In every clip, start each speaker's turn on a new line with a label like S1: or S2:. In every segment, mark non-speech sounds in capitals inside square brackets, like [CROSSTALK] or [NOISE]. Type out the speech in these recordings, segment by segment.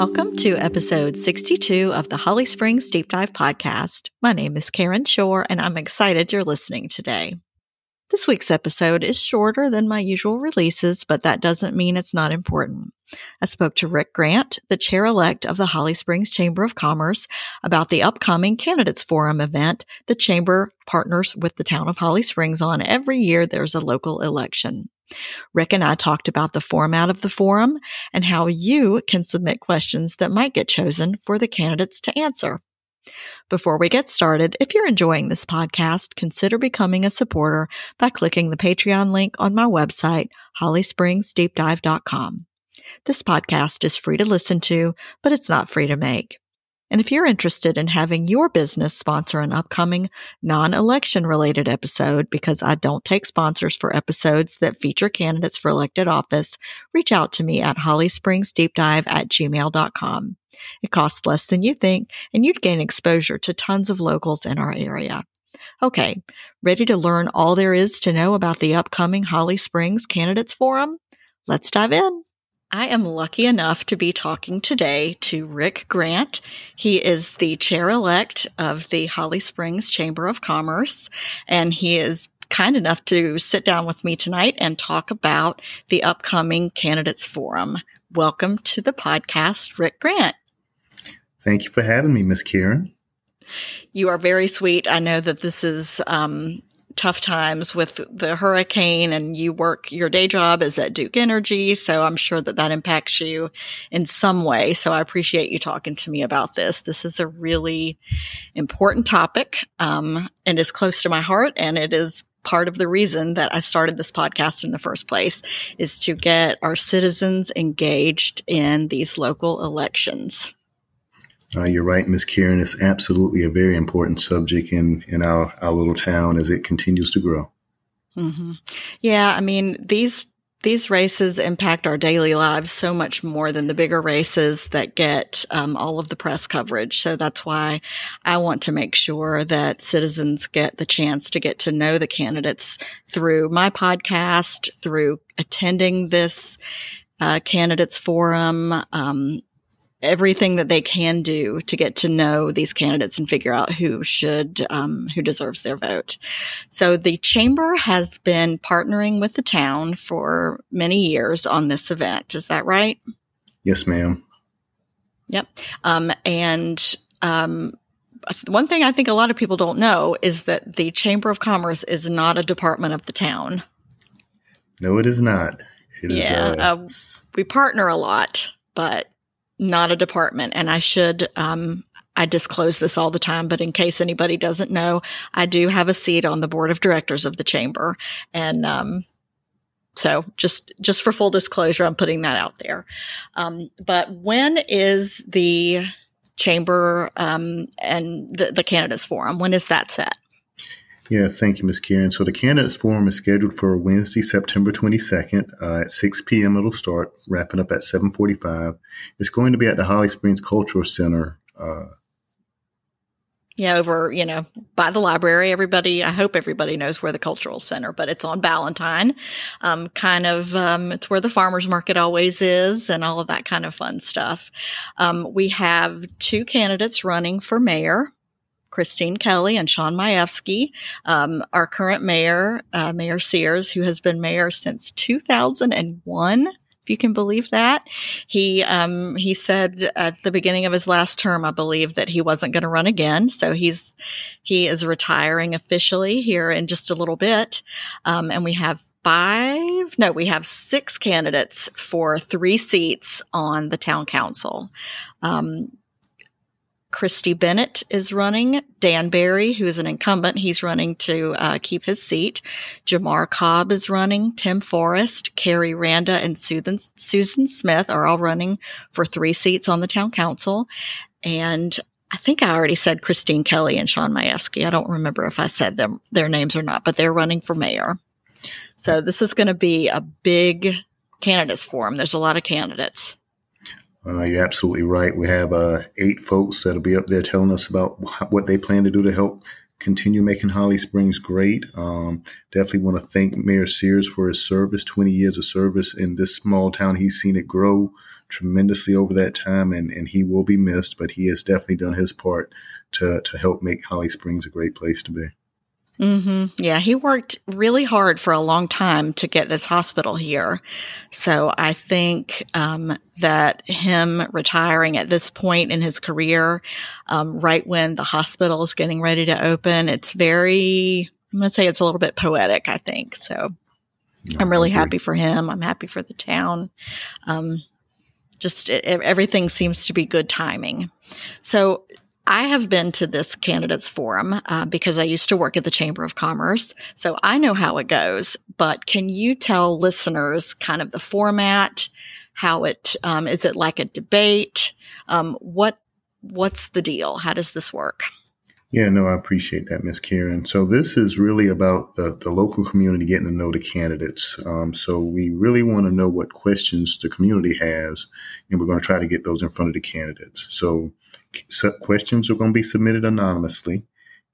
S1: Welcome to episode 62 of the Holly Springs Deep Dive podcast. My name is Karen Shore, and I'm excited you're listening today. This week's episode is shorter than my usual releases, but that doesn't mean it's not important. I spoke to Rick Grant, the chair elect of the Holly Springs Chamber of Commerce, about the upcoming Candidates Forum event the Chamber partners with the town of Holly Springs on every year there's a local election. Rick and I talked about the format of the forum and how you can submit questions that might get chosen for the candidates to answer. Before we get started, if you're enjoying this podcast, consider becoming a supporter by clicking the Patreon link on my website, hollyspringsdeepdive.com. This podcast is free to listen to, but it's not free to make. And if you're interested in having your business sponsor an upcoming non-election related episode, because I don't take sponsors for episodes that feature candidates for elected office, reach out to me at hollyspringsdeepdive at gmail.com. It costs less than you think, and you'd gain exposure to tons of locals in our area. Okay, ready to learn all there is to know about the upcoming Holly Springs Candidates Forum? Let's dive in. I am lucky enough to be talking today to Rick Grant. He is the chair elect of the Holly Springs Chamber of Commerce, and he is kind enough to sit down with me tonight and talk about the upcoming Candidates Forum. Welcome to the podcast, Rick Grant.
S2: Thank you for having me, Miss Karen.
S1: You are very sweet. I know that this is um, tough times with the hurricane and you work your day job is at Duke Energy. So I'm sure that that impacts you in some way. So I appreciate you talking to me about this. This is a really important topic, um, and is close to my heart. And it is part of the reason that I started this podcast in the first place is to get our citizens engaged in these local elections.
S2: Uh, you're right, Ms. Karen. It's absolutely a very important subject in, in our, our little town as it continues to grow.
S1: Mm-hmm. Yeah, I mean these these races impact our daily lives so much more than the bigger races that get um, all of the press coverage. So that's why I want to make sure that citizens get the chance to get to know the candidates through my podcast, through attending this uh, candidates forum, um, everything that they can do to get to know these candidates and figure out who should um, who deserves their vote. So the chamber has been partnering with the town for many years on this event. Is that right?
S2: Yes, ma'am.
S1: Yep. Um, and um, one thing I think a lot of people don't know is that the Chamber of Commerce is not a department of the town.
S2: No, it is not.
S1: It yeah, is, uh, uh, we partner a lot, but not a department. And I should, um, I disclose this all the time, but in case anybody doesn't know, I do have a seat on the board of directors of the chamber. And, um, so just, just for full disclosure, I'm putting that out there. Um, but when is the chamber, um, and the, the candidates forum? When is that set?
S2: Yeah, thank you, Ms. Karen. So the candidates forum is scheduled for Wednesday, September 22nd uh, at 6 p.m. It'll start, wrapping up at 7:45. It's going to be at the Holly Springs Cultural Center. Uh,
S1: yeah, over you know by the library. Everybody, I hope everybody knows where the cultural center, but it's on Ballentine. Um, kind of, um, it's where the farmers market always is, and all of that kind of fun stuff. Um, we have two candidates running for mayor. Christine Kelly and Sean Mayefskie, um, our current mayor, uh, Mayor Sears, who has been mayor since 2001. If you can believe that, he um, he said at the beginning of his last term, I believe that he wasn't going to run again. So he's he is retiring officially here in just a little bit, um, and we have five no we have six candidates for three seats on the town council um, Christy Bennett is running. Dan Barry, who is an incumbent, he's running to uh, keep his seat. Jamar Cobb is running. Tim Forrest, Carrie Randa, and Susan, Susan Smith are all running for three seats on the town council. And I think I already said Christine Kelly and Sean Mayefskie. I don't remember if I said them their names or not, but they're running for mayor. So this is going to be a big candidates forum. There's a lot of candidates.
S2: Uh, you're absolutely right. We have uh, eight folks that'll be up there telling us about what they plan to do to help continue making Holly Springs great. Um, definitely want to thank Mayor Sears for his service, 20 years of service in this small town. He's seen it grow tremendously over that time, and, and he will be missed, but he has definitely done his part to, to help make Holly Springs a great place to be.
S1: Mm-hmm. Yeah, he worked really hard for a long time to get this hospital here. So I think um, that him retiring at this point in his career, um, right when the hospital is getting ready to open, it's very, I'm going to say it's a little bit poetic, I think. So I'm really happy for him. I'm happy for the town. Um, just it, everything seems to be good timing. So I have been to this candidates forum uh, because I used to work at the Chamber of Commerce. So I know how it goes, but can you tell listeners kind of the format, how it um, is it like a debate? Um, what, what's the deal? How does this work?
S2: Yeah, no, I appreciate that, Miss Karen. So this is really about the, the local community getting to know the candidates. Um, so we really want to know what questions the community has, and we're going to try to get those in front of the candidates. So questions are going to be submitted anonymously,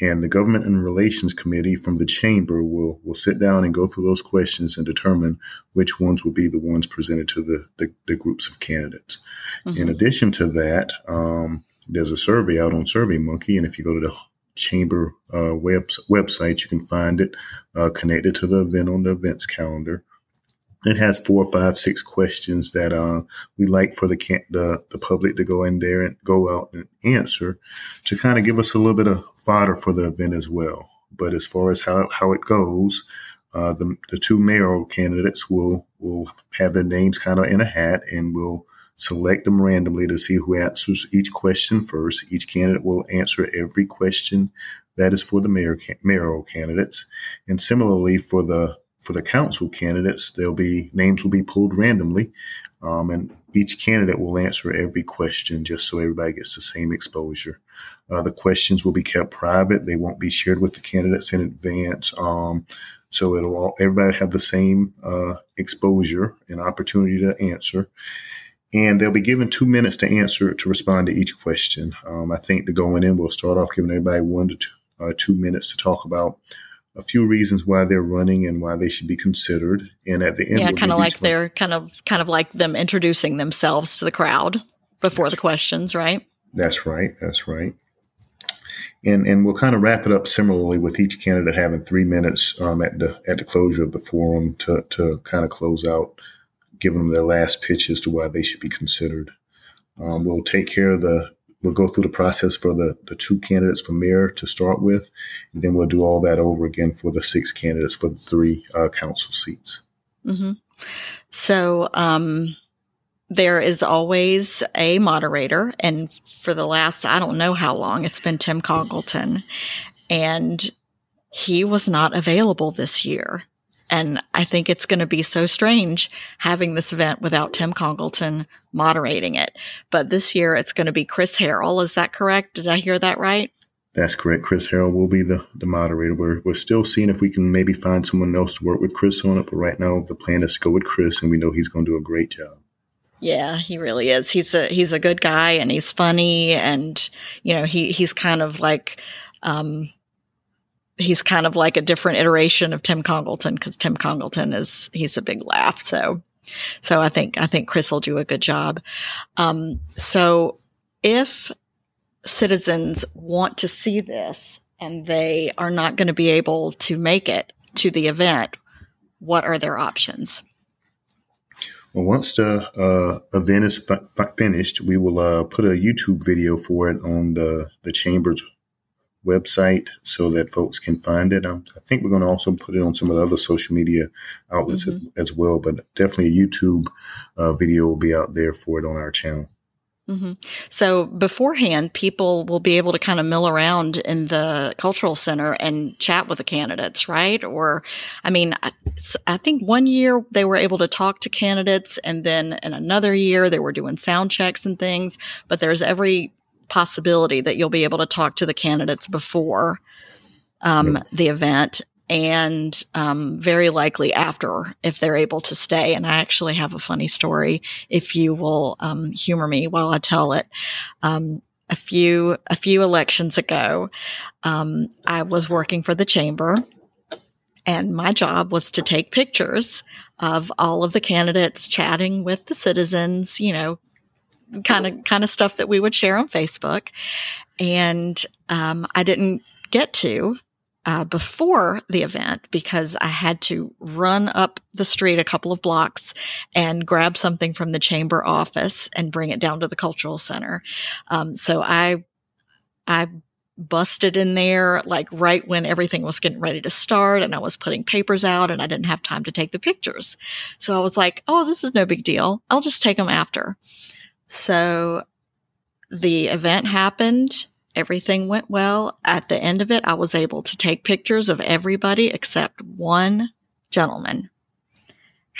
S2: and the Government and Relations Committee from the Chamber will will sit down and go through those questions and determine which ones will be the ones presented to the the, the groups of candidates. Mm-hmm. In addition to that, um, there's a survey out on SurveyMonkey, and if you go to the Chamber uh, web, website, you can find it uh, connected to the event on the events calendar. It has four, five, six questions that uh, we like for the, can- the the public to go in there and go out and answer to kind of give us a little bit of fodder for the event as well. But as far as how, how it goes, uh, the, the two mayoral candidates will will have their names kind of in a hat and we'll select them randomly to see who answers each question first. Each candidate will answer every question that is for the mayor mayoral candidates, and similarly for the for the council candidates, there'll be names will be pulled randomly, um, and each candidate will answer every question just so everybody gets the same exposure. Uh, the questions will be kept private; they won't be shared with the candidates in advance. Um, so it'll all, everybody have the same uh, exposure and opportunity to answer. And they'll be given two minutes to answer to respond to each question. Um, I think the going in, we'll start off giving everybody one to two, uh, two minutes to talk about a few reasons why they're running and why they should be considered. And at the end,
S1: yeah, we'll kind of like they're kind of kind of like them introducing themselves to the crowd before the questions, right?
S2: That's right. That's right. And and we'll kind of wrap it up similarly with each candidate having three minutes um, at the at the closure of the forum to to kind of close out, giving them their last pitch as to why they should be considered. Um, we'll take care of the we'll go through the process for the, the two candidates for mayor to start with, and then we'll do all that over again for the six candidates for the three uh, council seats.
S1: Mm-hmm. So um, there is always a moderator, and for the last I don't know how long it's been Tim Congleton, and he was not available this year. And I think it's going to be so strange having this event without Tim Congleton moderating it. But this year it's going to be Chris Harrell. Is that correct? Did I hear that right?
S2: That's correct. Chris Harrell will be the, the moderator. We're, we're still seeing if we can maybe find someone else to work with Chris on it. But right now the plan is to go with Chris and we know he's going to do a great job.
S1: Yeah, he really is. He's a he's a good guy and he's funny and you know, he he's kind of like um he's kind of like a different iteration of Tim Congleton because Tim Congleton is he's a big laugh. So so I think I think Chris will do a good job. Um, so if citizens want to see this and they are not going to be able to make it to the event, what are their options?
S2: Well, once the uh, event is finished, we will uh, put a YouTube video for it on the the chamber's website so that folks can find it. Um, I think we're going to also put it on some of the other social media outlets mm-hmm. as, as, well, but definitely a YouTube uh, video will be out there for it on our channel.
S1: Mm-hmm. So beforehand, people will be able to kind of mill around in the cultural center and chat with the candidates, right? Or, I mean, I, I, think one year they were able to talk to candidates, and then in another year they were doing sound checks and things. But there's every possibility that you'll be able to talk to the candidates before um, the event and um, very likely after if they're able to stay. And I actually have a funny story if you will um, humor me while I tell it. Um, a few a few elections ago, um, I was working for the chamber, and my job was to take pictures of all of the candidates chatting with the citizens. You know, kind of kind of stuff that we would share on Facebook, and um, I didn't get to uh, before the event because I had to run up the street a couple of blocks and grab something from the chamber office and bring it down to the cultural center. Um, so I, I busted in there like right when everything was getting ready to start and I was putting papers out and I didn't have time to take the pictures. So I was like, Oh, this is no big deal. I'll just take them after. So the event happened Everything went well. At the end of it, I was able to take pictures of everybody except one gentleman.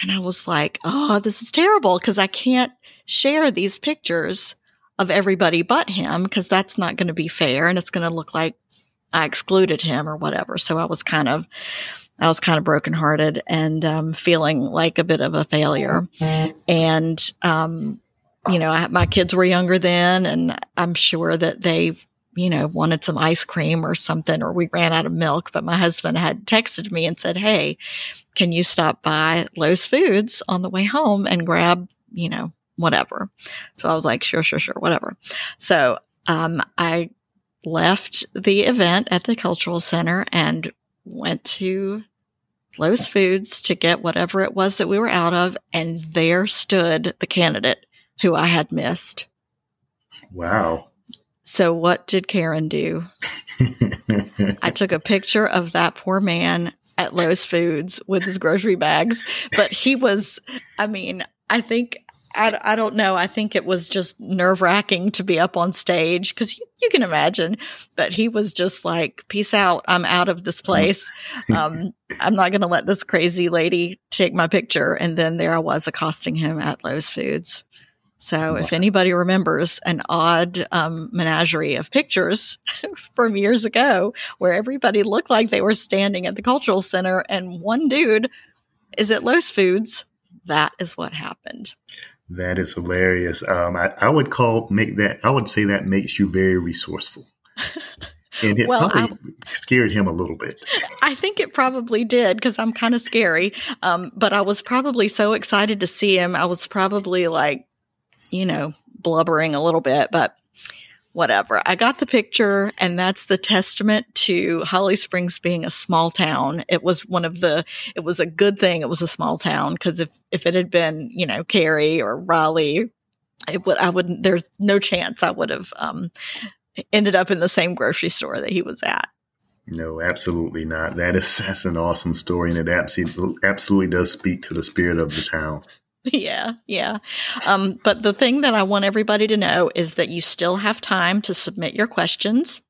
S1: And I was like, oh, this is terrible because I can't share these pictures of everybody but him because that's not going to be fair and it's going to look like I excluded him or whatever. So I was kind of, I was kind of brokenhearted and um, feeling like a bit of a failure. And, um, you know, I, my kids were younger then, and I'm sure that they you know, wanted some ice cream or something, or we ran out of milk. But my husband had texted me and said, Hey, can you stop by Lowe's Foods on the way home and grab, you know, whatever? So I was like, Sure, sure, sure, whatever. So, um, I left the event at the cultural center and went to Lowe's Foods to get whatever it was that we were out of. And there stood the candidate who I had missed.
S2: Wow.
S1: So what did Karen do? I took a picture of that poor man at Lowe's Foods with his grocery bags, but he was, I mean, I think, I, I don't know. I think it was just nerve wracking to be up on stage because you, you, can imagine, but he was just like, peace out. I'm out of this place. Um, I'm not going to let this crazy lady take my picture. And then there I was accosting him at Lowe's Foods. So if anybody remembers an odd um, menagerie of pictures [LAUGHS] from years ago where everybody looked like they were standing at the cultural center and one dude is at Lowe's Foods, that is what happened.
S2: That is hilarious. Um, I, I, would call make that. I would say that makes you very resourceful. [LAUGHS] And it well, probably I, scared him a little bit.
S1: I think it probably did because I'm kind of scary. Um, but I was probably so excited to see him. I was probably like you know, blubbering a little bit, but whatever. I got the picture, and that's the testament to Holly Springs being a small town. It was one of the, it was a good thing it was a small town because if, if it had been, you know, Cary or Raleigh, it would, I wouldn't, there's no chance I would have um, ended up in the same grocery store that he was at.
S2: No, absolutely not. That is [LAUGHS] that's an awesome story, and it absolutely absolutely does speak to the spirit of the town. [LAUGHS]
S1: Yeah, yeah. Um, but the thing that I want everybody to know is that you still have time to submit your questions.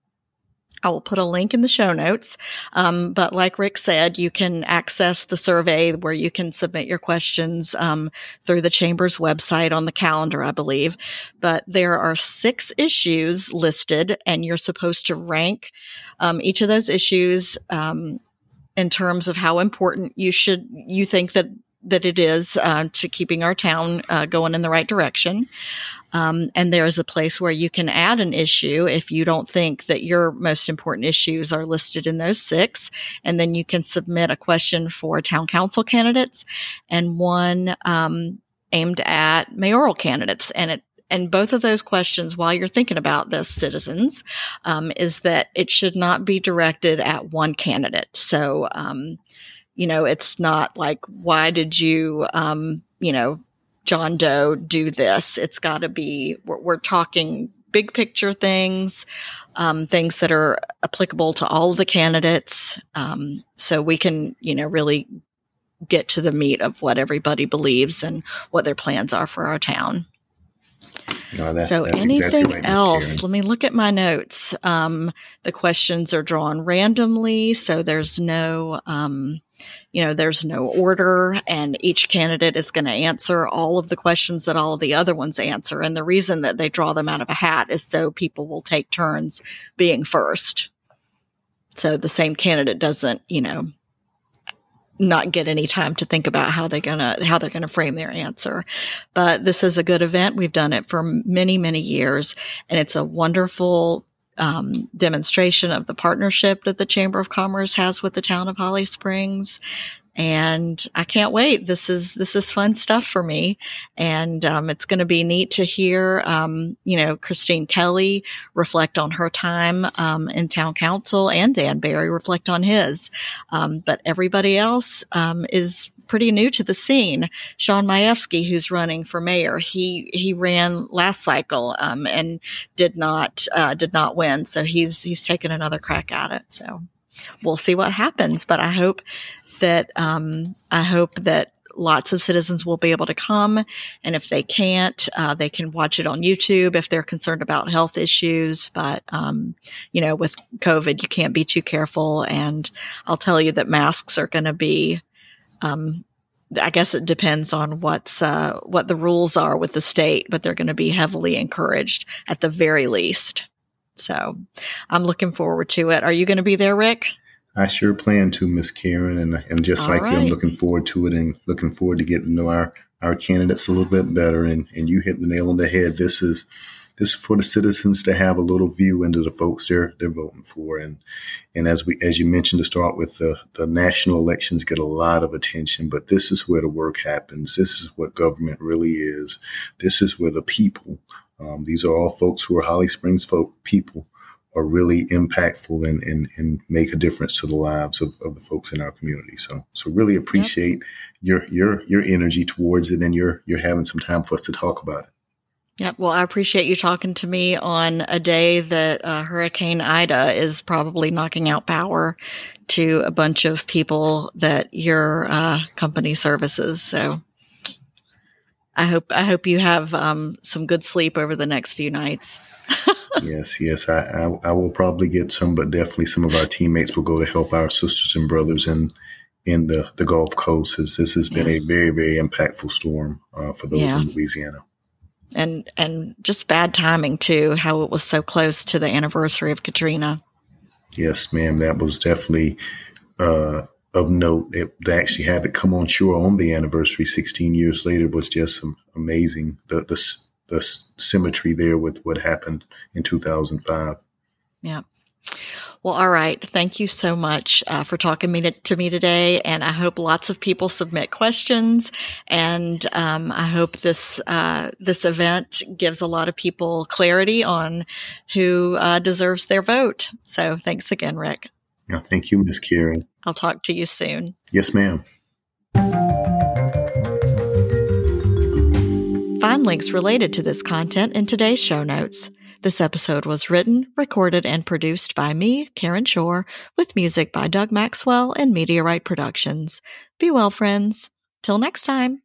S1: I will put a link in the show notes. Um, but like Rick said, you can access the survey where you can submit your questions um, through the Chamber's website on the calendar, I believe. But there are six issues listed, and you're supposed to rank um, each of those issues um, in terms of how important you should you think that that it is uh, to keeping our town uh, going in the right direction. Um, and there is a place where you can add an issue if you don't think that your most important issues are listed in those six. And then you can submit a question for town council candidates and one um, aimed at mayoral candidates. And it and both of those questions, while you're thinking about this, citizens, um, is that it should not be directed at one candidate. So, um, you know, it's not like, why did you, um, you know, John Doe do this? It's got to be, we're, we're, talking big picture things, um, things that are applicable to all of the candidates. Um, so we can, you know, really get to the meat of what everybody believes and what their plans are for our town. No, that's, so that's anything exactly right, else? Let me look at my notes. Um, the questions are drawn randomly, so there's no, um, you know, there's no order and each candidate is going to answer all of the questions that all of the other ones answer. And the reason that they draw them out of a hat is so people will take turns being first. So the same candidate doesn't, you know, not get any time to think about how they're gonna how they're gonna frame their answer. But this is a good event. We've done it for many many years, and it's a wonderful um, demonstration of the partnership that the Chamber of Commerce has with the town of Holly Springs and I can't wait. This is this is fun stuff for me, and um, it's going to be neat to hear, um, you know, Christine Kelly reflect on her time um, in town council, and Dan Barry reflect on his. Um, but everybody else um, is pretty new to the scene. Sean Mayefskie, who's running for mayor, he he ran last cycle um, and did not uh, did not win, so he's he's taken another crack at it. So we'll see what happens. But I hope that um, I hope that lots of citizens will be able to come. And if they can't, uh, they can watch it on YouTube if they're concerned about health issues. But, um, you know, with COVID, you can't be too careful. And I'll tell you that masks are going to be, um, I guess it depends on what's, uh, what the rules are with the state, but they're going to be heavily encouraged at the very least. So I'm looking forward to it. Are you going to be there, Rick?
S2: I sure plan to, Miss Karen, and and just All like right. you, I'm looking forward to it, and looking forward to getting to know our our candidates a little bit better. And and you hit the nail on the head. This is this is for the citizens to have a little view into the folks they're they're voting for. And and as we as you mentioned to start with, the the national elections get a lot of attention, but this is where the work happens. This is what government really is. This is where the people. Um, these are all folks who are Holly Springs folk people are really impactful and, and, and make a difference to the lives of, of the folks in our community. So, so really appreciate yep. your, your, your energy towards it and you're, you're having some time for us to talk about it.
S1: Yeah, Well, I appreciate you talking to me on a day that uh, Hurricane Ida is probably knocking out power to a bunch of people that your uh, company services. So I hope I hope you have um, some good sleep over the next few nights. [LAUGHS]
S2: yes, yes, I, I, I will probably get some, but definitely some of our teammates will go to help our sisters and brothers in in the the Gulf Coast. As this has been yeah. a very very impactful storm uh, for those yeah. in Louisiana.
S1: And and just bad timing too. How it was so close to the anniversary of Katrina.
S2: Yes, ma'am. That was definitely uh, of note. It, to actually have it come on shore on the anniversary 16 years later was just amazing. The, the the symmetry there with what happened in 2005.
S1: Yeah. Well, all right. Thank you so much uh, for talking me to, to, me today, and I hope lots of people submit questions. And um, I hope this uh, this event gives a lot of people clarity on who uh, deserves their vote. So, thanks again, Rick.
S2: Yeah, thank you, Miss Karen.
S1: I'll talk to you soon.
S2: Yes, ma'am.
S1: Links related to this content in today's show notes. This episode was written, recorded, and produced by me, Karen Shore, with music by Doug Maxwell and Media Right Productions. Be well, friends. Till next time.